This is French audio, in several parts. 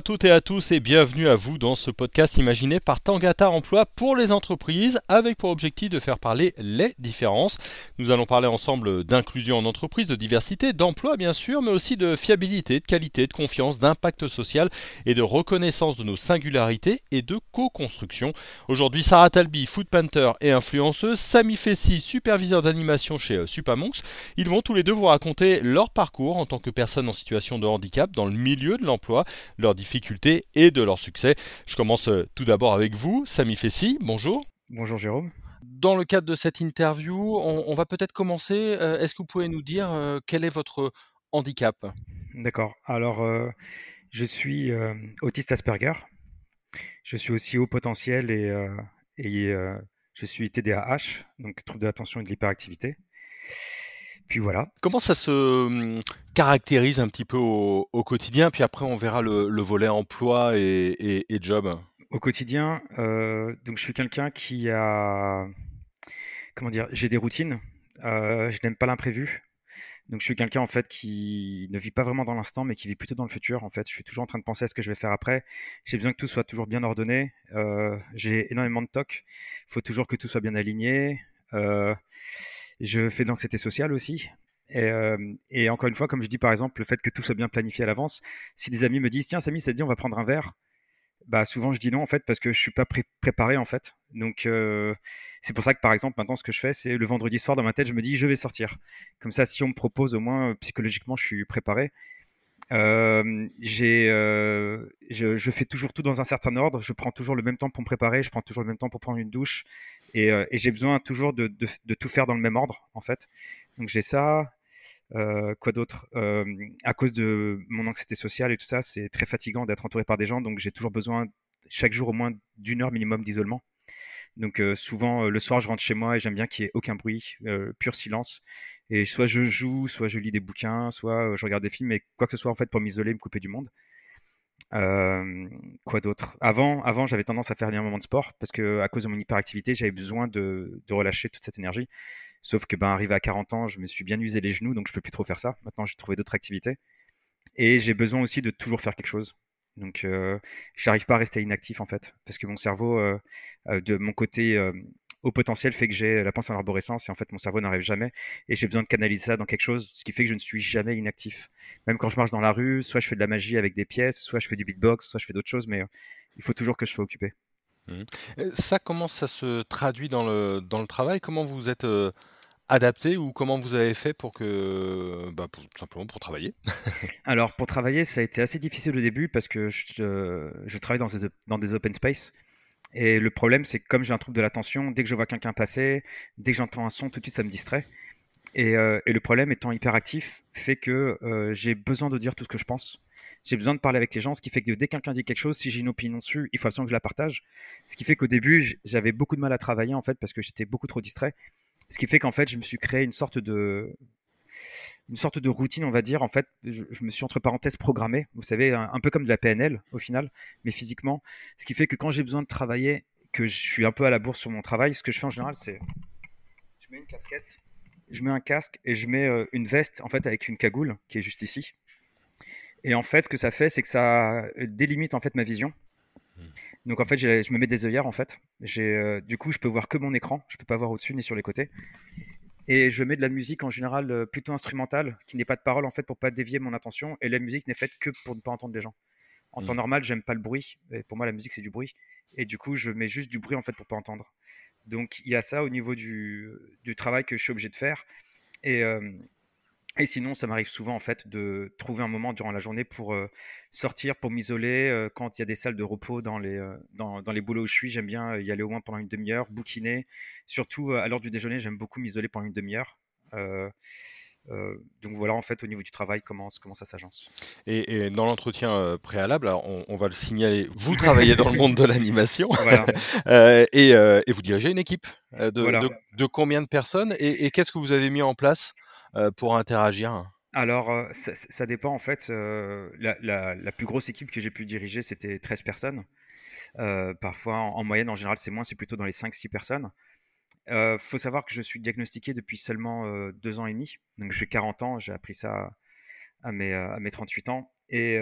À toutes et à tous et bienvenue à vous dans ce podcast imaginé par Tangata Emploi pour les entreprises avec pour objectif de faire parler les différences. Nous allons parler ensemble d'inclusion en entreprise, de diversité, d'emploi bien sûr, mais aussi de fiabilité, de qualité, de confiance, d'impact social et de reconnaissance de nos singularités et de co-construction. Aujourd'hui, Sarah Talby, food panther et influenceuse, Samy Fessy, superviseur d'animation chez euh, Supamonks. Ils vont tous les deux vous raconter leur parcours en tant que personne en situation de handicap dans le milieu de l'emploi leurs difficultés et de leur succès. Je commence euh, tout d'abord avec vous, Samy Fessy. Bonjour. Bonjour Jérôme. Dans le cadre de cette interview, on, va peut-être commencer. Euh, est-ce que vous pouvez nous dire euh, quel est votre handicap? D'accord. Alors, je suis autiste Asperger. Je suis aussi haut potentiel et, et je suis TDAH, donc trouble de l'attention et de l'hyperactivité. Puis voilà. Comment ça se hum, caractérise un petit peu au, quotidien? Puis après, on verra le, volet emploi et, job. Au quotidien, euh, donc je suis quelqu'un qui a. Comment dire J'ai des routines. Euh, je n'aime pas l'imprévu. Donc je suis quelqu'un en fait qui ne vit pas vraiment dans l'instant, mais qui vit plutôt dans le futur. En fait, je suis toujours en train de penser à ce que je vais faire après. J'ai besoin que tout soit toujours bien ordonné. Euh, j'ai énormément de toc. Il faut toujours que tout soit bien aligné. Je fais de l'anxiété sociale aussi. Euh, et, encore une fois, comme je dis par exemple, le fait que tout soit bien planifié à l'avance. Si des amis me disent tiens Samy, ça te dit on va prendre un verre, bah souvent je dis non en fait parce que je suis pas préparé en fait. Donc euh, c'est pour ça que par exemple maintenant ce que je fais c'est le vendredi soir dans ma tête je me dis je vais sortir. Comme ça si on me propose au moins psychologiquement je suis préparé. Euh, je, je, fais toujours tout dans un certain ordre. Je prends toujours le même temps pour me préparer. Je prends toujours le même temps pour prendre une douche. Et, et j'ai besoin toujours de, tout faire dans le même ordre, en fait. Donc j'ai ça. Euh, quoi d'autre euh, À cause de mon anxiété sociale et tout ça, c'est très fatigant d'être entouré par des gens. Donc j'ai toujours besoin, chaque jour, au moins d'une heure minimum d'isolement. Donc souvent, le soir, je rentre chez moi et j'aime bien qu'il n'y ait aucun bruit, pur silence. Et soit je joue, soit je lis des bouquins, soit je regarde des films, mais quoi que ce soit en fait pour m'isoler, me couper du monde. Quoi d'autre? Avant, avant j'avais tendance à faire un moment de sport parce que à cause de mon hyperactivité, j'avais besoin de, de, relâcher toute cette énergie. Sauf que ben arrivé à 40 ans, je me suis bien usé les genoux, donc je peux plus trop faire ça. Maintenant, j'ai trouvé d'autres activités et j'ai besoin aussi de toujours faire quelque chose. Donc, euh, j'arrive pas à rester inactif en fait, parce que mon cerveau, de mon côté au potentiel fait que j'ai la pensée en arborescence et en fait mon cerveau n'arrive jamais et j'ai besoin de canaliser ça dans quelque chose, ce qui fait que je ne suis jamais inactif. Même quand je marche dans la rue, soit je fais de la magie avec des pièces, soit je fais du beatbox, soit je fais d'autres choses, mais euh, il faut toujours que je sois occupé. Mmh. Ça, comment ça se traduit dans le, dans le travail? Comment vous êtes euh, adapté ou comment vous avez fait pour que, bah, tout simplement pour travailler? Alors pour travailler, ça a été assez difficile au début parce que je, je travaille dans des, dans des open space. Et le problème, c'est que comme j'ai un trouble de l'attention, dès que je vois quelqu'un passer, dès que j'entends un son, tout de suite, ça me distrait. Et, euh, le problème, étant hyperactif, fait que euh, j'ai besoin de dire tout ce que je pense. J'ai besoin de parler avec les gens, ce qui fait que dès que quelqu'un dit quelque chose, si j'ai une opinion dessus, il faut absolument que je la partage. Ce qui fait qu'au début, j'avais beaucoup de mal à travailler, en fait, parce que j'étais beaucoup trop distrait. Ce qui fait qu'en fait, je me suis créé une sorte de, une sorte de routine, on va dire. En fait, je, me suis entre parenthèses programmé, vous savez, un, peu comme de la PNL au final, mais physiquement. Ce qui fait que quand j'ai besoin de travailler, que je suis un peu à la bourse sur mon travail, ce que je fais en général, c'est je mets une casquette, je mets un casque et je mets euh, une veste en fait avec une cagoule qui est juste ici. Et en fait, ce que ça fait, c'est que ça délimite en fait ma vision. Hmm. Donc en fait, je me mets des œillères en fait. Euh, du coup, je peux voir que mon écran, je peux pas voir au-dessus ni sur les côtés. Et je mets de la musique en général euh, plutôt instrumentale, qui n'est pas de parole en fait pour pas dévier mon attention. Et la musique n'est faite que pour ne pas entendre les gens. En temps mmh. normal, j'aime pas le bruit. Et pour moi, la musique c'est du bruit. Et du coup, je mets juste du bruit en fait pour pas entendre. Donc il y a ça au niveau du, du travail que je suis obligé de faire. Et, euh, et sinon, ça m'arrive souvent en fait de trouver un moment durant la journée pour sortir, pour m'isoler. Quand il y a des salles de repos dans les, dans, les boulots où je suis, j'aime bien y aller au moins pendant une demi-heure, bouquiner. Surtout à l'heure du déjeuner, j'aime beaucoup m'isoler pendant une demi-heure. Donc voilà en fait au niveau du travail comment, comment ça s'agence? Et, dans l'entretien préalable, on, va le signaler, vous travaillez dans le monde de l'animation et, et, vous dirigez une équipe de, de, de combien de personnes? Et, qu'est-ce que vous avez mis en place euh, pour interagir? Alors, euh, ça, dépend en fait. Euh, la, plus grosse équipe que j'ai pu diriger, c'était 13 personnes. parfois, en, moyenne, en général, c'est moins, c'est plutôt dans les 5-6 personnes. Il faut savoir que je suis diagnostiqué depuis seulement deux ans et demi. Donc, j'ai 40 ans, j'ai appris ça à mes, à mes 38 ans. Et,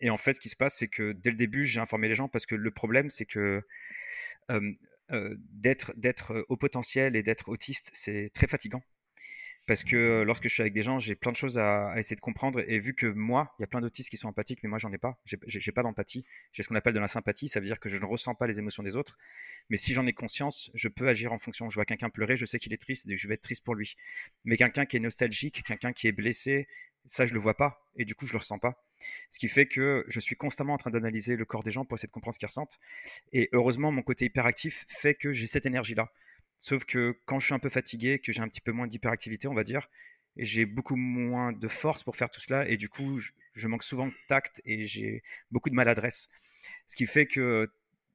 Et en fait, ce qui se passe, c'est que dès le début, j'ai informé les gens parce que le problème, c'est que d'être au potentiel et d'être autiste, c'est très fatigant parce que lorsque je suis avec des gens, j'ai plein de choses à, essayer de comprendre. Et vu que moi, il y a plein d'autistes qui sont empathiques, mais moi, j'en ai pas. J'ai pas d'empathie. J'ai ce qu'on appelle de la sympathie. Ça veut dire que je ne ressens pas les émotions des autres. Mais si j'en ai conscience, je peux agir en fonction. Je vois quelqu'un pleurer, je sais qu'il est triste et je vais être triste pour lui. Mais quelqu'un qui est nostalgique, quelqu'un qui est blessé, ça, je le vois pas. Et du coup, je le ressens pas. Ce qui fait que je suis constamment en train d'analyser le corps des gens pour essayer de comprendre ce qu'ils ressentent. Et heureusement, mon côté hyperactif fait que j'ai cette énergie-là. Sauf que quand je suis un peu fatigué, que j'ai un petit peu moins d'hyperactivité, on va dire, j'ai beaucoup moins de force pour faire tout cela et du coup, je, manque souvent de tact et j'ai beaucoup de maladresse. Ce qui fait que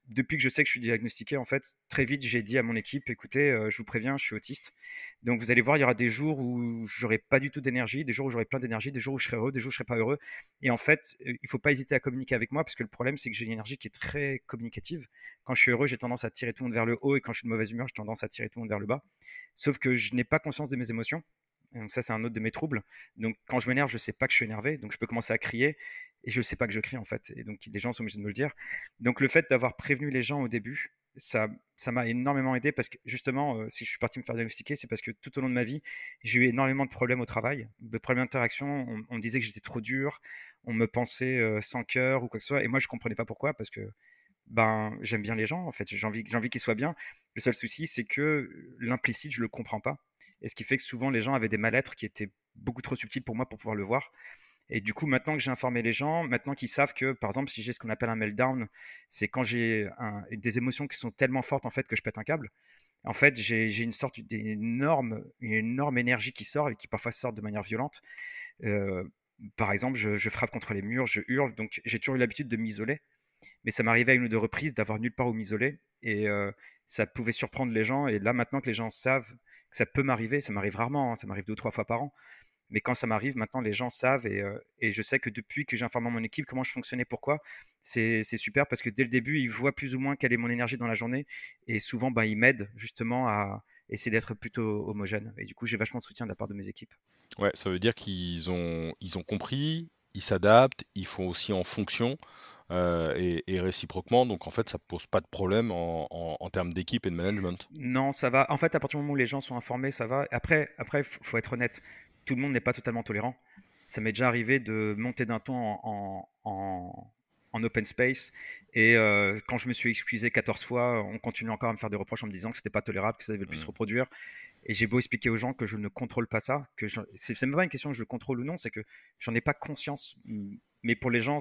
depuis que je sais que je suis diagnostiqué, en fait, très vite, j'ai dit à mon équipe, écoutez, euh, je vous préviens, je suis autiste. Donc, vous allez voir, il y aura des jours où j'aurai pas du tout d'énergie, des jours où j'aurai plein d'énergie, des jours où je serai heureux, des jours où je serai pas heureux. Et en fait, euh, il faut pas hésiter à communiquer avec moi parce que le problème, c'est que j'ai une énergie qui est très communicative. Quand je suis heureux, j'ai tendance à tirer tout le monde vers le haut et quand je suis de mauvaise humeur, j'ai tendance à tirer tout le monde vers le bas. Sauf que je n'ai pas conscience de mes émotions. Donc ça, c'est un autre de mes troubles. Donc quand je m'énerve, je sais pas que je suis énervé, donc je peux commencer à crier et je sais pas que je crie en fait. Et donc les gens sont obligés de me le dire. Donc le fait d'avoir prévenu les gens au début, ça, m'a énormément aidé parce que justement, euh, si je suis parti me faire diagnostiquer, c'est parce que tout au long de ma vie, j'ai eu énormément de problèmes au travail, de problèmes d'interaction. On, disait que j'étais trop dur, on me pensait euh, sans cœur ou quoi que ce soit, et moi je comprenais pas pourquoi parce que ben j'aime bien les gens en fait, j'ai envie, envie qu'ils soient bien. Le seul souci, c'est que l'implicite, je le comprends pas et ce qui fait que souvent les gens avaient des mal-être qui étaient beaucoup trop subtils pour moi pour pouvoir le voir. Et du coup, maintenant que j'ai informé les gens, maintenant qu'ils savent que, par exemple, si j'ai ce qu'on appelle un meltdown, c'est quand j'ai des émotions qui sont tellement fortes en fait que je pète un câble. En fait, j'ai une sorte d'énorme, énergie qui sort et qui parfois sort de manière violente. Euh, par exemple, je, frappe contre les murs, je hurle. Donc, j'ai toujours eu l'habitude de m'isoler. Mais ça m'arrivait à une ou deux reprises d'avoir nulle part où m'isoler. Et euh, ça pouvait surprendre les gens. Et là, maintenant que les gens savent ça peut m'arriver, ça m'arrive rarement, hein, ça m'arrive deux ou trois fois par an. Mais quand ça m'arrive, maintenant les gens savent et, euh, je sais que depuis que j'ai informé mon équipe comment je fonctionnais, pourquoi, c'est super parce que dès le début, ils voient plus ou moins quelle est mon énergie dans la journée et souvent, bah, ils m'aident justement à essayer d'être plutôt homogène. Et du coup, j'ai vachement de soutien de la part de mes équipes. Ouais, ça veut dire qu'ils ont, ils ont compris, ils s'adaptent, ils font aussi en fonction. Euh, et, réciproquement. Donc en fait, ça pose pas de problème en, termes d'équipe et de management. Non, ça va. En fait, à partir du moment où les gens sont informés, ça va. Après, après, faut être honnête. Tout le monde n'est pas totalement tolérant. Ça m'est déjà arrivé de monter d'un ton en, en, open space. Et euh, quand je me suis excusé 14 fois, on continue encore à me faire des reproches en me disant que c'était pas tolérable, que ça devait plus se mmh. reproduire. Et j'ai beau expliquer aux gens que je ne contrôle pas ça, que c'est même pas une question que je contrôle ou non, c'est que j'en ai pas conscience. Mais pour les gens,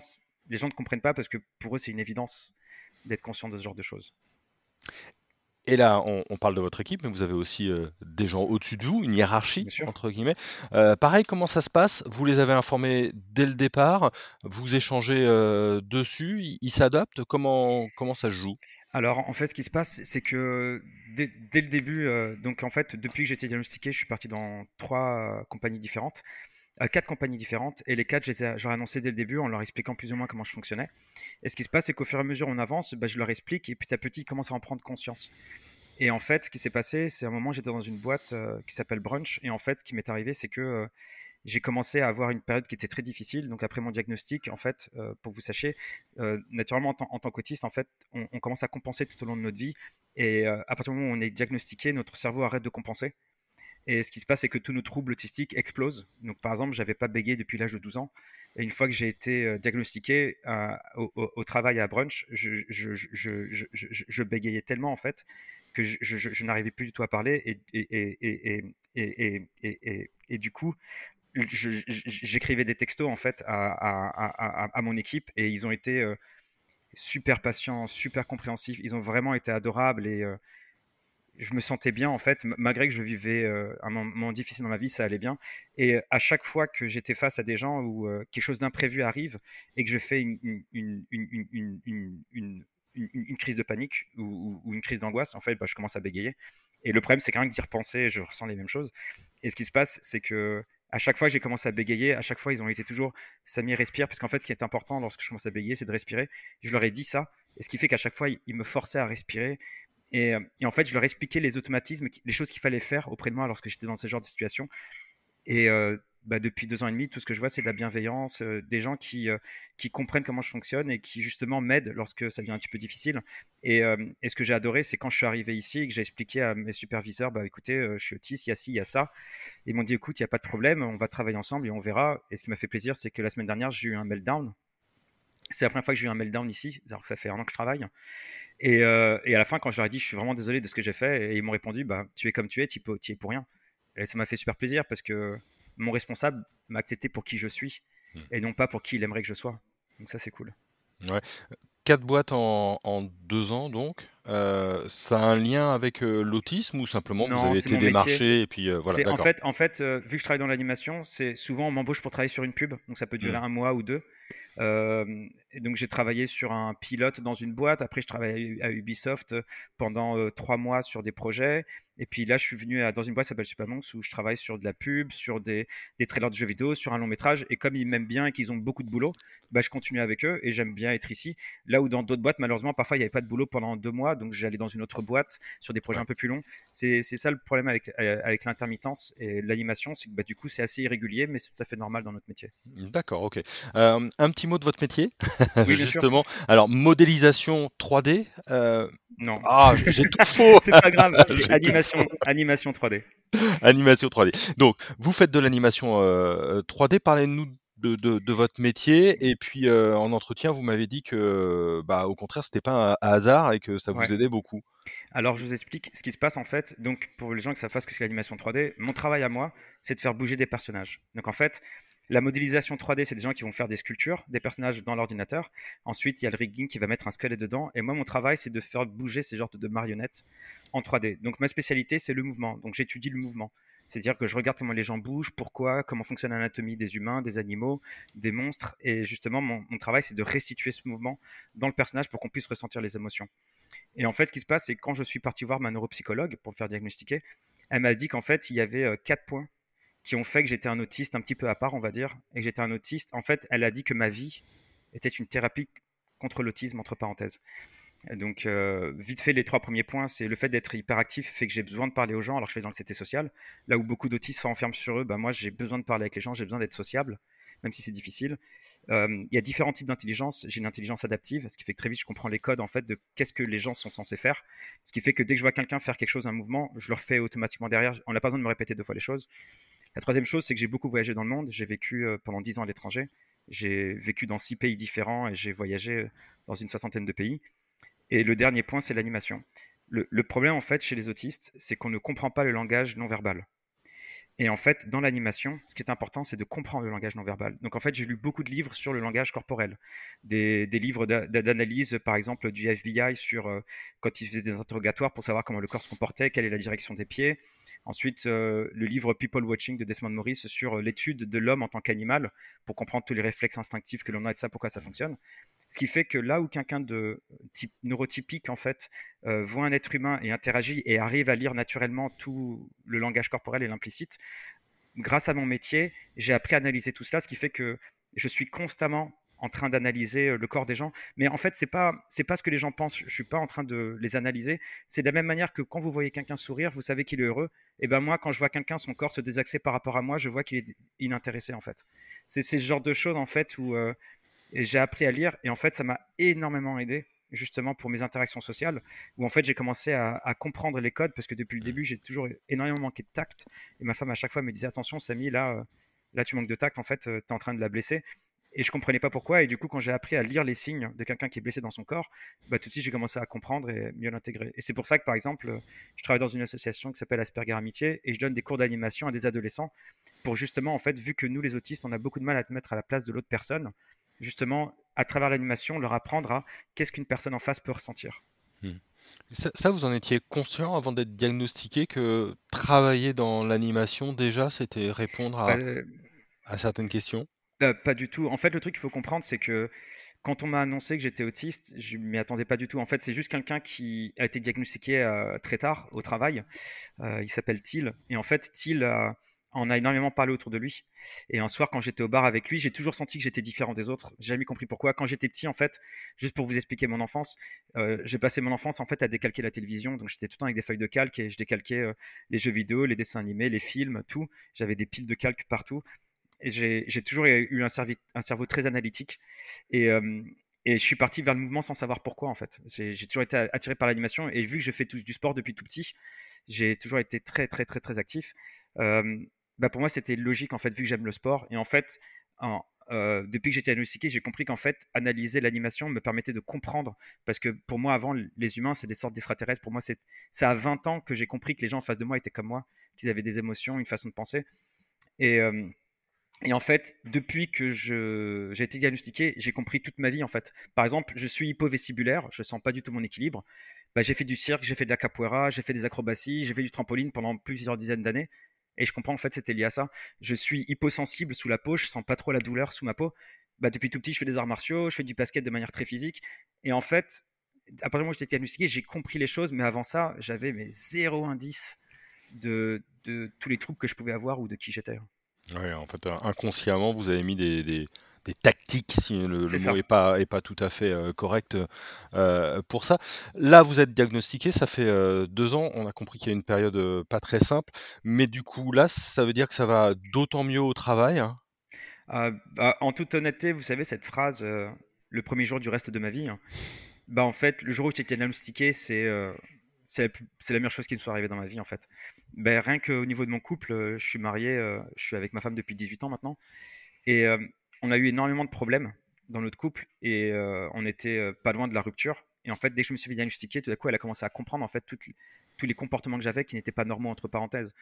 les gens ne comprennent pas parce que pour eux, c'est une évidence d'être conscient de ce genre de choses. Et là, on, parle de votre équipe, mais vous avez aussi euh, des gens au-dessus de vous, une hiérarchie, entre guillemets. Euh, pareil, comment ça se passe? Vous les avez informés dès le départ Vous échangez euh, dessus Ils s'adaptent? Comment, comment ça se joue? Alors, en fait, ce qui se passe, c'est que dès, dès, le début, donc en fait, depuis que j'ai été diagnostiqué, je suis parti dans trois compagnies différentes quatre compagnies différentes et les quatre, j'aurais annoncé dès le début en leur expliquant plus ou moins comment je fonctionnais. Et ce qui se passe, c'est qu'au fur et à mesure on avance, bah, je leur explique et petit à petit ils commencent à en prendre conscience. Et en fait, ce qui s'est passé, c'est à un moment j'étais dans une boîte euh, qui s'appelle Brunch et en fait, ce qui m'est arrivé, c'est que euh, j'ai commencé à avoir une période qui était très difficile. Donc après mon diagnostic, en fait, euh, pour vous sachiez, naturellement en, tant qu'autiste, en fait, on, on, commence à compenser tout au long de notre vie. Et à partir du moment où on est diagnostiqué, notre cerveau arrête de compenser. Et ce qui se passe, c'est que tous nos troubles autistiques explosent. Donc, par exemple, j'avais pas bégayé depuis l'âge de 12 ans. Et une fois que j'ai été euh, diagnostiqué euh, au, travail à brunch, je, bégayais tellement, en fait, que je, n'arrivais plus du tout à parler. Et, et, et, et, du coup, j'écrivais des textos, en fait, à, à, mon équipe. Et ils ont été euh, super patients, super compréhensifs. Ils ont vraiment été adorables. Et je me sentais bien en fait, malgré que je vivais euh, un moment difficile dans ma vie, ça allait bien. Et à chaque fois que j'étais face à des gens où euh, quelque chose d'imprévu arrive et que je fais une, crise de panique ou, une crise d'angoisse, en fait, bah, je commence à bégayer. Et le problème, c'est qu'un que d'y repenser, je ressens les mêmes choses. Et ce qui se passe, c'est que à chaque fois j'ai commencé à bégayer, à chaque fois, ils ont été toujours Samy respire, parce qu'en fait, ce qui est important lorsque je commence à bégayer, c'est de respirer. Je leur ai dit ça, et ce qui fait qu'à chaque fois, ils me forçaient à respirer, euh, et, en fait, je leur expliquais les automatismes, les choses qu'il fallait faire auprès de moi lorsque j'étais dans ce genre de situation. Et euh, bah, depuis deux ans et demi, tout ce que je vois, c'est de la bienveillance, des gens qui, comprennent comment je fonctionne et qui justement m'aident lorsque ça devient un petit peu difficile. Et, et ce que j'ai adoré, c'est quand je suis arrivé ici et que j'ai expliqué à mes superviseurs, bah, écoutez, je suis autiste, il y a ci, il y a ça. Ils m'ont dit, écoute, il n'y a pas de problème, on va travailler ensemble et on verra. Et ce qui m'a fait plaisir, c'est que la semaine dernière, j'ai eu un meltdown. C'est la première fois que j'ai eu un meltdown ici, alors que ça fait un an que je travaille. Et, et, à la fin, quand je leur ai dit, je suis vraiment désolé de ce que j'ai fait, et ils m'ont répondu, bah, tu es comme tu es, tu es pour rien. Et ça m'a fait super plaisir parce que mon responsable m'a accepté pour qui je suis hmm. et non pas pour qui il aimerait que je sois. Donc ça, c'est cool. Ouais. Quatre boîtes en, deux ans, donc. Euh, ça a un lien avec euh, l'autisme ou simplement vous avez été démarché et puis euh, voilà. En fait, en fait vu que je travaille dans l'animation, c'est souvent on m'embauche pour travailler sur une pub, donc ça peut durer hmm. un mois ou deux. Et donc j'ai travaillé sur un pilote dans une boîte. Après, je travaillais à Ubisoft pendant trois mois sur des projets. Et puis là, je suis venu dans une boîte qui s'appelle Supermonks où je travaille sur de la pub, sur des, des, trailers de jeux vidéo, sur un long métrage. Et comme ils m'aiment bien et qu'ils ont beaucoup de boulot, bah, je continue avec eux et j'aime bien être ici. Là où dans d'autres boîtes, malheureusement, parfois il n'y avait pas de boulot pendant deux mois, donc j'allais dans une autre boîte sur des projets un peu plus longs. C'est ça le problème avec, avec l'intermittence et l'animation, c'est que bah, du coup, c'est assez irrégulier, mais c'est tout à fait normal dans notre métier. D'accord, ok. un petit mot de votre métier, oui, justement. Alors, modélisation 3D. Non. Ah, j'ai tout faux. c'est pas grave. C'est animation, animation 3D. Animation 3D. Donc, vous faites de l'animation 3D. Euh, Parlez-nous de, de, votre métier. Et puis, euh, en entretien, vous m'avez dit que, bah, au contraire, c'était pas un, hasard et que ça vous aidait beaucoup. Alors, je vous explique ce qui se passe en fait. Donc, pour les gens qui savent pas ce que c'est l'animation 3D, mon travail à moi, c'est de faire bouger des personnages. Donc, en fait, la modélisation 3D, c'est des gens qui vont faire des sculptures, des personnages dans l'ordinateur. Ensuite, il y a le rigging qui va mettre un squelette dedans. Et moi, mon travail, c'est de faire bouger ces genres de marionnettes en 3D. Donc, ma spécialité, c'est le mouvement. Donc, j'étudie le mouvement. C'est-à-dire que je regarde comment les gens bougent, pourquoi, comment fonctionne l'anatomie des humains, des animaux, des monstres. Et justement, mon, travail, c'est de restituer ce mouvement dans le personnage pour qu'on puisse ressentir les émotions. Et en fait, ce qui se passe, c'est quand je suis parti voir ma neuropsychologue pour me faire diagnostiquer, elle m'a dit qu'en fait, il y avait euh, quatre points qui ont fait que j'étais un autiste un petit peu à part, on va dire, et que j'étais un autiste. En fait, elle a dit que ma vie était une thérapie contre l'autisme, entre parenthèses. donc, euh, vite fait, les trois premiers points, c'est le fait d'être hyperactif fait que j'ai besoin de parler aux gens alors que je fais dans le CT social. Là où beaucoup d'autistes s'enferment sur eux, bah, moi, j'ai besoin de parler avec les gens, j'ai besoin d'être sociable, même si c'est difficile. Euh, il y a différents types d'intelligence. J'ai une intelligence adaptive, ce qui fait que très vite, je comprends les codes en fait de qu'est-ce que les gens sont censés faire. Ce qui fait que dès que je vois quelqu'un faire quelque chose, un mouvement, je le refais automatiquement derrière. On n'a pas besoin de me répéter deux fois les choses. La troisième chose, c'est que j'ai beaucoup voyagé dans le monde. J'ai vécu euh, pendant dix ans à l'étranger. J'ai vécu dans six pays différents et j'ai voyagé euh, dans une soixantaine de pays. Et le dernier point, c'est l'animation. Le, le, problème, en fait, chez les autistes, c'est qu'on ne comprend pas le langage non verbal. Et en fait, dans l'animation, ce qui est important, c'est de comprendre le langage non verbal. Donc en fait, j'ai lu beaucoup de livres sur le langage corporel, des, livres d'analyse, par exemple, du FBI sur euh, quand ils faisaient des interrogatoires pour savoir comment le corps se comportait, quelle est la direction des pieds. Ensuite, euh, le livre People Watching de Desmond Morris sur euh, l'étude de l'homme en tant qu'animal pour comprendre tous les réflexes instinctifs que l'on a et de ça, pourquoi ça fonctionne. Ce qui fait que là où quelqu'un de neurotypique, en fait, euh, voit un être humain et interagit et arrive à lire naturellement tout le langage corporel et l'implicite, grâce à mon métier, j'ai appris à analyser tout cela, ce qui fait que je suis constamment en train d'analyser euh, le corps des gens. Mais en fait, c'est pas c'est pas ce que les gens pensent. Je suis pas en train de les analyser. C'est de la même manière que quand vous voyez quelqu'un sourire, vous savez qu'il est heureux. Et ben moi, quand je vois quelqu'un son corps se désaxer par rapport à moi, je vois qu'il est inintéressé en fait. C'est ce genre de choses en fait où euh, j'ai appris à lire et en fait ça m'a énormément aidé justement pour mes interactions sociales où en fait j'ai commencé à, comprendre les codes parce que depuis le début j'ai toujours énormément manqué de tact et ma femme à chaque fois me disait attention Samy là euh, là tu manques de tact en fait tu es en train de la blesser et je comprenais pas pourquoi et du coup quand j'ai appris à lire les signes de quelqu'un qui est blessé dans son corps bah, tout de suite j'ai commencé à comprendre et mieux l'intégrer et c'est pour ça que par exemple je travaille dans une association qui s'appelle Asperger Amitié et je donne des cours d'animation à des adolescents pour justement en fait vu que nous les autistes on a beaucoup de mal à te mettre à la place de l'autre personne justement, à travers l'animation, leur apprendre à qu'est-ce qu'une personne en face peut ressentir. Hmm. Ça, vous en étiez conscient avant d'être diagnostiqué que travailler dans l'animation, déjà, c'était répondre à, bah, certaines questions? Euh, Pas du tout. En fait, le truc qu'il faut comprendre, c'est que quand on m'a annoncé que j'étais autiste, je m'y attendais pas du tout. En fait, c'est juste quelqu'un qui a été diagnostiqué euh, très tard au travail. Euh, il s'appelle Thiel. Et en fait, Thiel on a énormément parlé autour de lui. Et un soir, quand j'étais au bar avec lui, j'ai toujours senti que j'étais différent des autres. J'ai jamais compris pourquoi. Quand j'étais petit, en fait, juste pour vous expliquer mon enfance, euh, j'ai passé mon enfance en fait à décalquer la télévision. Donc j'étais tout le temps avec des feuilles de calque et je décalquais euh, les jeux vidéo, les dessins animés, les films, tout. J'avais des piles de calque partout. J'ai toujours eu un, cerveau très analytique et, et je suis parti vers le mouvement sans savoir pourquoi en fait. J'ai toujours été attiré par l'animation et vu que je fais tout, du sport depuis tout petit, j'ai toujours été très très très très actif. bah pour moi c'était logique en fait vu que j'aime le sport et en fait euh, depuis que j'étais diagnostiqué, j'ai compris qu'en fait, analyser l'animation me permettait de comprendre. Parce que pour moi, avant, les humains, c'est des sortes d'extraterrestres. Pour moi, c'est à 20 ans que j'ai compris que les gens en face de moi étaient comme moi, qu'ils avaient des émotions, une façon de penser. Et, euh, et en fait, depuis que j'ai été diagnostiqué, j'ai compris toute ma vie. En fait, par exemple, je suis hypovestibulaire, je sens pas du tout mon équilibre. Bah, j'ai fait du cirque, j'ai fait de la capoeira, j'ai fait des acrobaties, j'ai fait du trampoline pendant plusieurs dizaines d'années. Et je comprends en fait c'était lié à ça. Je suis hyposensible sous la peau, je sens pas trop la douleur sous ma peau. Bah, depuis tout petit, je fais des arts martiaux, je fais du basket de manière très physique. Et en fait, à partir du moment où j'étais diagnostiqué, j'ai compris les choses, mais avant ça, j'avais mes zéro indice de, de tous les troubles que je pouvais avoir ou de qui j'étais. Oui, en fait, inconsciemment, vous avez mis des, des tactiques, si le, mot n'est pas, est pas tout à fait euh, correct euh, pour ça. Là, vous êtes diagnostiqué, ça fait euh, deux ans, on a compris qu'il y a une période pas très simple, mais du coup, là, ça veut dire que ça va d'autant mieux au travail hein? Ah, bah, En toute honnêteté, vous savez, cette phrase, le premier jour du reste de ma vie, hein, bah, en fait, le jour où j'ai été diagnostiqué, c'est c'est la, meilleure chose qui me soit arrivée dans ma vie, en fait. Ben, rien qu'au niveau de mon couple, je suis marié, je suis avec ma femme depuis 18 ans maintenant. Et on a eu énormément de problèmes dans notre couple et on était pas loin de la rupture. Et en fait, dès que je me suis fait diagnostiquer, tout à coup, elle a commencé à comprendre en fait tous les comportements que j'avais qui n'étaient pas normaux entre parenthèses.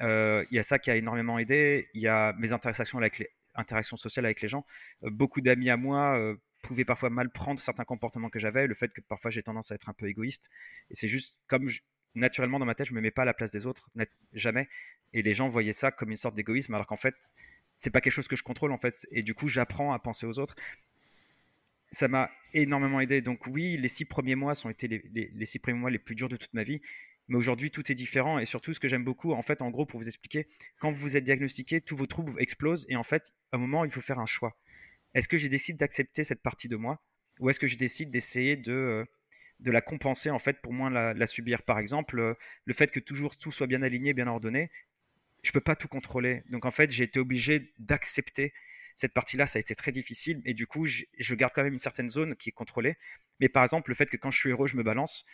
Il y a ça qui a énormément aidé. Il y a mes interactions sociales avec les gens. beaucoup d'amis à moi pouvaient parfois mal prendre certains comportements que j'avais, le fait que parfois j'ai tendance à être un peu égoïste. Et c'est juste comme naturellement dans ma tête, je me mets pas à la place des autres, jamais. Et les gens voyaient ça comme une sorte d'égoïsme, alors qu'en fait, c'est pas quelque chose que je contrôle en fait. Et du coup, j'apprends à penser aux autres. Ça m'a énormément aidé. Donc oui, les six premiers mois sont été les, six premiers mois les plus durs de toute ma vie. Mais aujourd'hui, tout est différent. Et surtout, ce que j'aime beaucoup, en fait, en gros, pour vous expliquer, quand vous êtes diagnostiqué, tous vos troubles explosent. Et en fait, à un moment, il faut faire un choix. Est-ce que je décide d'accepter cette partie de moi? Ou est-ce que je décide d'essayer de, euh, de la compenser, en fait, pour moins la, la subir Par exemple, euh, le fait que toujours tout soit bien aligné, bien ordonné, je peux pas tout contrôler. Donc en fait, j'ai été obligé d'accepter cette partie-là. Ça a été très difficile. Et du coup, je, garde quand même une certaine zone qui est contrôlée. Mais par exemple, le fait que quand je suis heureux, je me balance,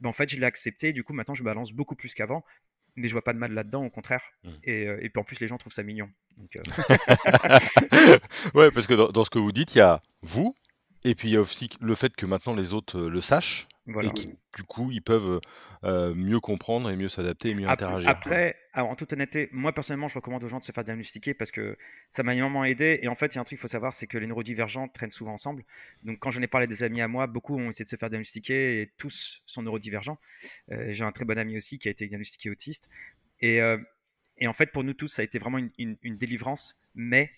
ben en fait, je l'ai accepté. Du coup, maintenant, je balance beaucoup plus qu'avant. Mais je vois pas de mal là-dedans, au contraire. Mmh. Euh, et, puis en plus, les gens trouvent ça mignon. Euh. ouais, parce que dans, ce que vous dites, il y a vous, et puis il y a aussi le fait que maintenant les autres euh, le sachent. Et du coup, ils peuvent euh, mieux comprendre et mieux s'adapter et mieux interagir. Après, en toute honnêteté, moi personnellement, je recommande aux gens de se faire diagnostiquer parce que ça m'a énormément aidé. Et en fait, il y a un truc qu'il faut savoir, c'est que les neurodivergents traînent souvent ensemble. Donc, quand j'en ai parlé des amis à moi, beaucoup ont essayé de se faire diagnostiquer et tous sont neurodivergents. Euh, j'ai un très bon ami aussi qui a été diagnostiqué autiste. Et, et, en fait, pour nous tous, ça a été vraiment une, une, une délivrance. Mais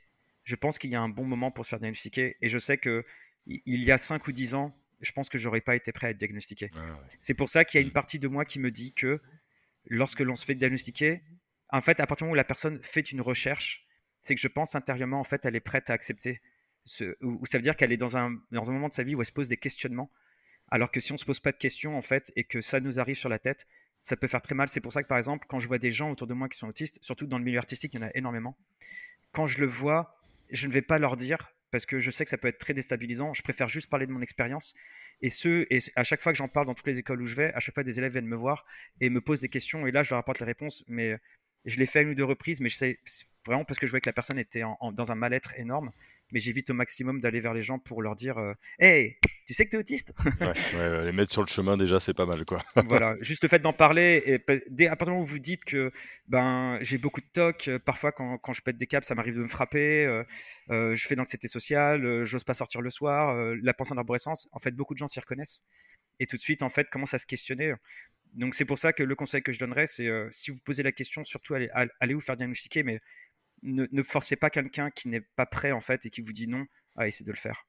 je pense qu'il y a un bon moment pour se faire diagnostiquer. Et je sais que il y a 5 ou 10 ans, je pense que j'aurais pas été prêt à être diagnostiqué. C'est pour ça qu'il y a une mm. partie de moi qui me dit que lorsque l'on se fait diagnostiquer, en fait, à partir du moment où la personne fait une recherche, c'est que je pense intérieurement, en fait, elle est prête à accepter. Ce, ou, ça veut dire qu'elle est dans un, dans un moment de sa vie où elle se pose des questionnements. Alors que si on se pose pas de questions, en fait, et que ça nous arrive sur la tête, ça peut faire très mal. C'est pour ça que, par exemple, quand je vois des gens autour de moi qui sont autistes, surtout dans le milieu artistique, il y en a énormément, quand je le vois, je ne vais pas leur dire parce que je sais que ça peut être très déstabilisant. Je préfère juste parler de mon expérience. Et, à chaque fois que j'en parle dans toutes les écoles où je vais, à chaque fois des élèves viennent me voir et me posent des questions. Et là, je leur apporte les réponses. Mais je l'ai fait une ou deux reprises, mais je sais vraiment parce que je voyais que la personne était dans un mal-être énorme mais j'évite au maximum d'aller vers les gens pour leur dire euh, Hey, tu sais que tu es autiste ouais, les mettre sur le chemin déjà, c'est pas mal. quoi. voilà, juste le fait d'en parler, et dès à partir du moment où vous dites que ben, j'ai beaucoup de tocs, euh, parfois quand, quand, je pète des câbles, ça m'arrive de me frapper, euh, je fais d'anxiété sociale, j'ose pas sortir le soir, la pensée d'arborescence, en fait, beaucoup de gens s'y reconnaissent. Et tout de suite, en fait, commencent à se questionner. Donc c'est pour ça que le conseil que je donnerais, c'est si vous posez la question, surtout allez, allez vous faire diagnostiquer, mais ne, forcez pas quelqu'un qui n'est pas prêt en fait et qui vous dit non à essayer de le faire.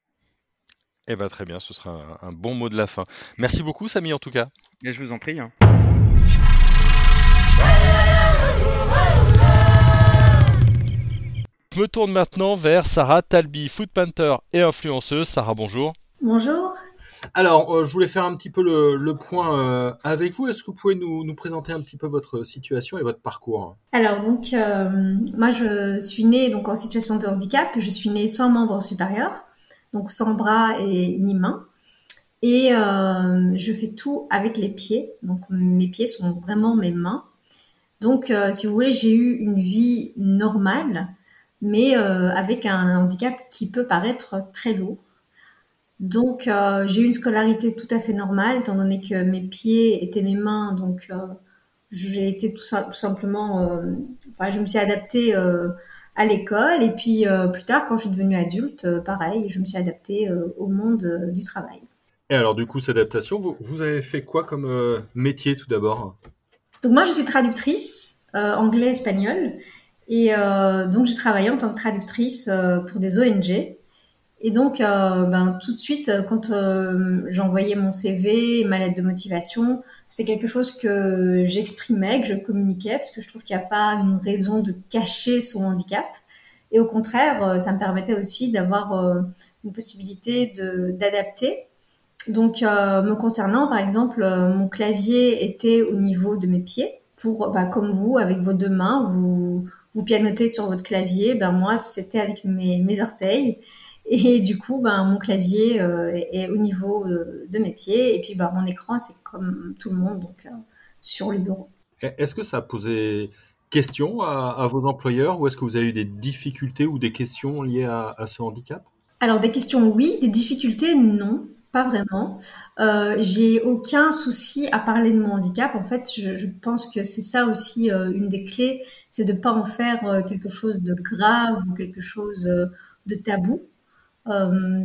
Eh bien très bien, ce sera un, bon mot de la fin. Merci beaucoup Samy en tout cas. Et je vous en prie. Hein. Je me tourne maintenant vers Sarah Talby, food et influenceuse. Sarah, bonjour. Bonjour. Alors, je voulais faire un petit peu le, point avec vous. Est-ce que vous pouvez nous, nous, présenter un petit peu votre situation et votre parcours? Alors, donc, moi, je suis née donc, en situation de handicap. Je suis née sans membre supérieur, donc sans bras et ni mains. Et euh, je fais tout avec les pieds. Donc mes pieds sont vraiment mes mains. Donc euh, si vous voulez, j'ai eu une vie normale, mais euh, avec un handicap qui peut paraître très lourd. Donc j'ai eu une scolarité tout à fait normale, étant donné que mes pieds étaient mes mains. Donc j'ai été tout, tout simplement, enfin, je me suis adaptée à l'école. Et puis plus tard, quand je suis devenue adulte, pareil, je me suis adaptée au monde du travail. Et alors, du coup, cette adaptation, vous, avez fait quoi comme euh, métier tout d'abord? Donc, moi, je suis traductrice euh, anglais-espagnol. Et euh, donc, j'ai travaillé en tant que traductrice pour des ONG. Et donc, ben, tout de suite, quand j'envoyais mon CV, ma lettre de motivation, c'est quelque chose que j'exprimais, que je communiquais, parce que je trouve qu'il n'y a pas une raison de cacher son handicap. Et au contraire, ça me permettait aussi d'avoir une possibilité d'adapter donc, euh, me concernant, par exemple, euh, mon clavier était au niveau de mes pieds. Pour, bah, comme vous, avec vos deux mains, vous, vous pianotez sur votre clavier. Ben moi, c'était avec mes, orteils. Et du coup, ben, mon clavier euh, est, au niveau de mes pieds. Et puis, ben, mon écran, c'est comme tout le monde, donc sur le bureau. Est-ce que ça a posé question à, vos employeurs ou est-ce que vous avez eu des difficultés ou des questions liées à, à ce handicap? Alors, des questions, oui. Des difficultés, non. Pas vraiment. Euh, j'ai aucun souci à parler de mon handicap. En fait, je, je pense que c'est ça aussi euh, une des clés, c'est de pas en faire euh, quelque chose de grave ou quelque chose euh, de tabou.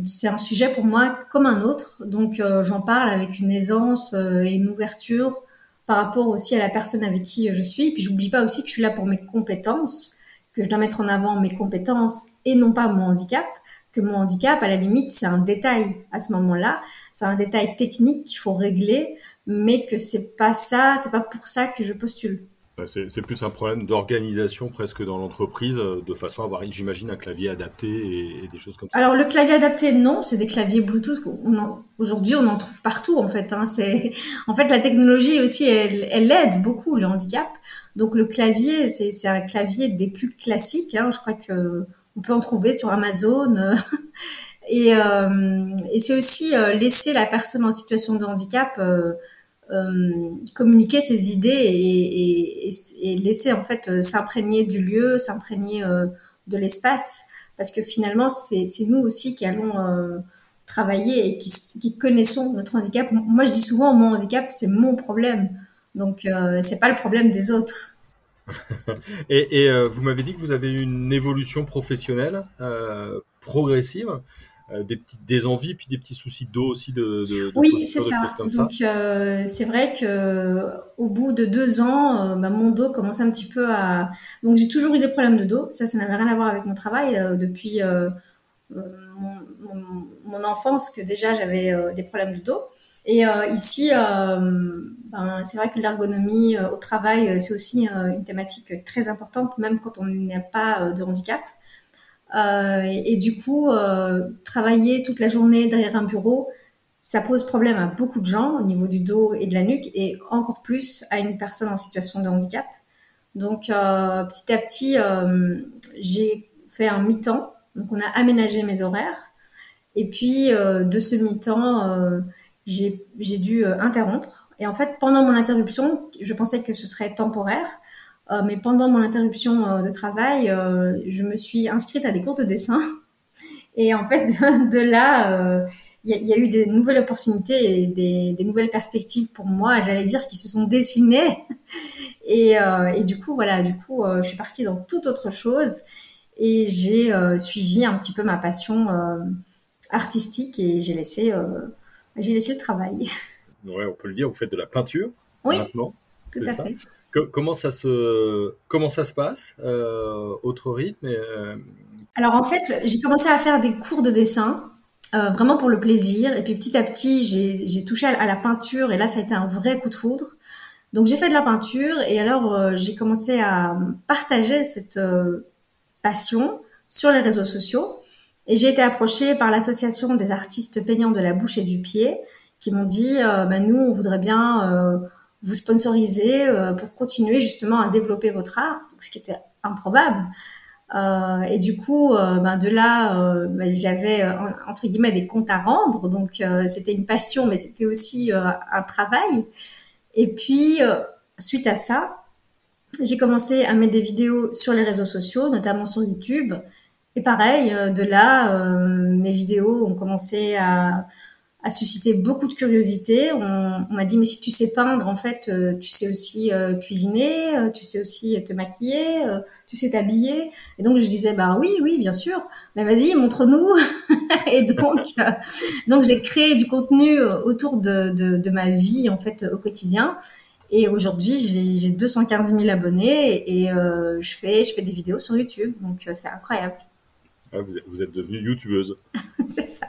C'est un sujet pour moi comme un autre, donc j'en parle avec une aisance et une ouverture par rapport aussi à la personne avec qui je suis. Puis j'oublie pas aussi que je suis là pour mes compétences, que je dois mettre en avant mes compétences et non pas mon handicap que mon handicap, à la limite, c'est un détail à ce moment-là. C'est un détail technique qu'il faut régler, mais que c'est pas ça, c'est pas pour ça que je postule. C'est plus un problème d'organisation presque dans l'entreprise, euh, de façon à avoir, j'imagine, un clavier adapté et, des choses comme ça. Alors le clavier adapté, non, c'est des claviers Bluetooth. Aujourd'hui, on en trouve partout en fait. Hein. En fait, la technologie aussi, elle, aide beaucoup le handicap. Donc le clavier, c'est un clavier des plus classiques. Hein. Je crois que on peut en trouver sur Amazon. Euh, euh, et, c'est aussi laisser la personne en situation de handicap communiquer ses idées et, laisser en fait s'imprégner du lieu, s'imprégner de l'espace, parce que finalement c'est nous aussi qui allons travailler et qui, connaissons notre handicap. Moi je dis souvent mon handicap c'est mon problème, donc c'est pas le problème des autres. et, euh, vous m'avez dit que vous avez eu une évolution professionnelle euh, progressive. Euh, des petites des envies puis des petits soucis d'eau aussi de, de, oui c'est ça. donc c'est vrai que au bout de deux ans bah, mon dos commence un petit peu à donc j'ai toujours eu des problèmes de dos. Ça ça n'avait rien à voir avec mon travail depuis mon, enfance que déjà j'avais des problèmes de dos. Et euh, ici, euh, ben, c'est vrai que l'ergonomie euh, au travail, c'est aussi une thématique très importante, même quand on n'a pas de handicap. Et, et, du coup, travailler toute la journée derrière un bureau, ça pose problème à beaucoup de gens au niveau du dos et de la nuque, et encore plus à une personne en situation de handicap. Donc, petit à petit, j'ai fait un mi-temps. Donc, on a aménagé mes horaires. Et puis, de ce mi-temps, j'ai dû euh, interrompre. Et en fait, pendant mon interruption, je pensais que ce serait temporaire. Euh, mais pendant mon interruption euh, de travail, je me suis inscrite à des cours de dessin. Et en fait, de, là, il y, a eu des nouvelles opportunités et des, des nouvelles perspectives pour moi, j'allais dire, qui se sont dessinées. Et, et du coup, voilà, du coup, je suis partie dans toute autre chose et j'ai suivi un petit peu ma passion artistique et j'ai laissé j'ai laissé le travail. Ouais, on peut le dire, vous faites de la peinture oui, maintenant. Tout à fait. Comment, ça se, comment ça se passe euh, Autre rythme euh, Alors en fait, j'ai commencé à faire des cours de dessin, euh, vraiment pour le plaisir. Et puis petit à petit, j'ai touché à, la peinture et là, ça a été un vrai coup de foudre. Donc j'ai fait de la peinture et alors j'ai commencé à partager cette passion sur les réseaux sociaux. Et j'ai été approchée par l'association des artistes peignants de la bouche et du pied qui m'ont dit, ben, nous, on voudrait bien vous sponsoriser euh, pour continuer justement à développer votre art, ce qui était improbable. Euh, et du coup, euh, ben de là, ben j'avais entre guillemets des comptes à rendre, donc c'était une passion, mais c'était aussi un travail. Et puis, suite à ça, j'ai commencé à mettre des vidéos sur les réseaux sociaux, notamment sur YouTube. Et pareil, de là, mes vidéos ont commencé à, a suscité beaucoup de curiosité. On, on m'a dit mais si tu sais peindre, en fait, euh, tu sais aussi euh, cuisiner, euh, tu sais aussi te maquiller, tu sais t'habiller. Et donc je disais bah oui, oui, bien sûr. Mais vas-y, montre-nous. et donc, donc j'ai créé du contenu autour de, de, de, ma vie en fait au quotidien. Et aujourd'hui, j'ai 215 000 abonnés et je fais je fais des vidéos sur YouTube. Donc c'est incroyable. Ah, vous, êtes, vous êtes devenue youtubeuse. c'est ça.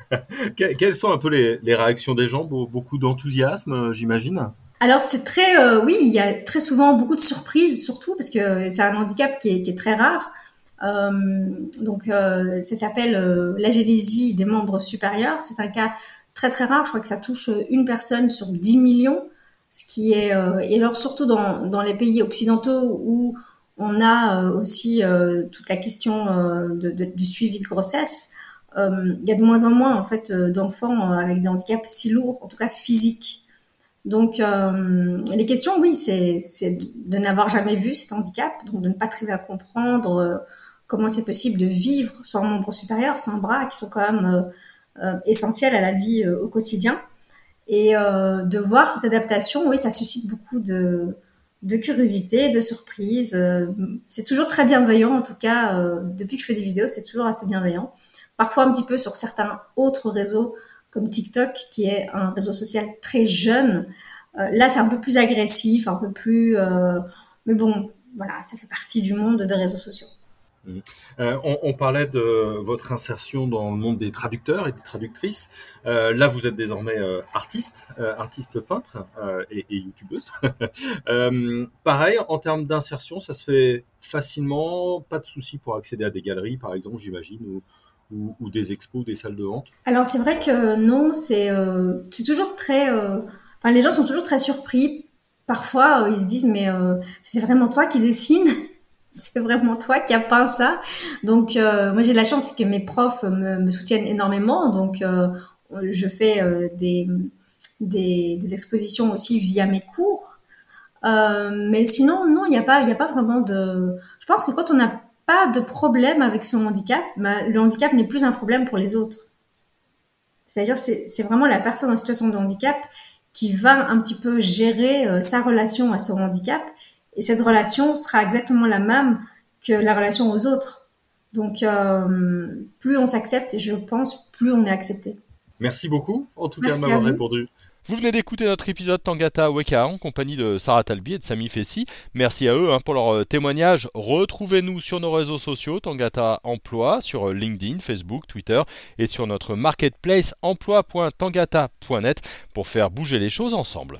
Quelles sont un peu les, réactions des gens? Beaucoup d'enthousiasme, euh, j'imagine? Alors c'est très, euh, oui, il y a très souvent beaucoup de surprises, surtout parce que c'est un handicap qui est, très rare. Euh, donc ça s'appelle l'agélésie des membres supérieurs. C'est un cas très très rare. Je crois que ça touche une personne sur 10 millions, ce qui est et alors surtout dans les pays occidentaux où on a aussi toute la question du suivi de grossesse. Euh, il y a de moins en moins en fait euh, d'enfants euh, avec des handicaps si lourds, en tout cas physiques. Donc les questions, oui, c'est de n'avoir jamais vu cet handicap, donc de ne pas très bien comprendre comment c'est possible de vivre sans membre supérieur, sans bras, qui sont quand même essentiels à la vie au quotidien. Et de voir cette adaptation, oui, ça suscite beaucoup de, de curiosité, de surprise. c'est toujours très bienveillant, en tout cas, depuis que je fais des vidéos, c'est toujours assez bienveillant parfois un petit peu sur certains autres réseaux comme TikTok, qui est un réseau social très jeune. Euh, là, c'est un peu plus agressif, un peu plus... Euh, mais bon, voilà, ça fait partie du monde des réseaux sociaux. Mmh. Euh, on, parlait de votre insertion dans le monde des traducteurs et des traductrices. là, vous êtes désormais artiste, artiste peintre et, youtubeuse. pareil, en termes d'insertion, ça se fait facilement, pas de souci pour accéder à des galeries, par exemple, j'imagine, ou, ou, des expos, des salles de vente Alors c'est vrai que non, c'est euh, toujours très... Euh, enfin, les gens sont toujours très surpris. Parfois, euh, ils se disent, mais c'est vraiment toi qui dessines c'est vraiment toi qui as peint ça. Donc, moi, j'ai la chance, que mes profs me, soutiennent énormément. Donc, je fais des, des, expositions aussi via mes cours. mais sinon, non, il n'y a pas, il a pas vraiment de. Je pense que quand on a pas de problème avec son handicap, bah, le handicap n'est plus un problème pour les autres. C'est-à-dire, c'est vraiment la personne en situation de handicap qui va un petit peu gérer euh, sa relation à son handicap. Et cette relation sera exactement la même que la relation aux autres. Donc, euh, plus on s'accepte, je pense, plus on est accepté. Merci beaucoup, en tout cas, de m'avoir répondu. Vous venez d'écouter notre épisode Tangata Weka en compagnie de Sarah Talbi et de Sami Fessi. Merci à eux hein, pour leur euh, témoignage. Retrouvez-nous sur nos réseaux sociaux Tangata Emploi, sur euh, LinkedIn, Facebook, Twitter et sur notre marketplace emploi.tangata.net pour faire bouger les choses ensemble.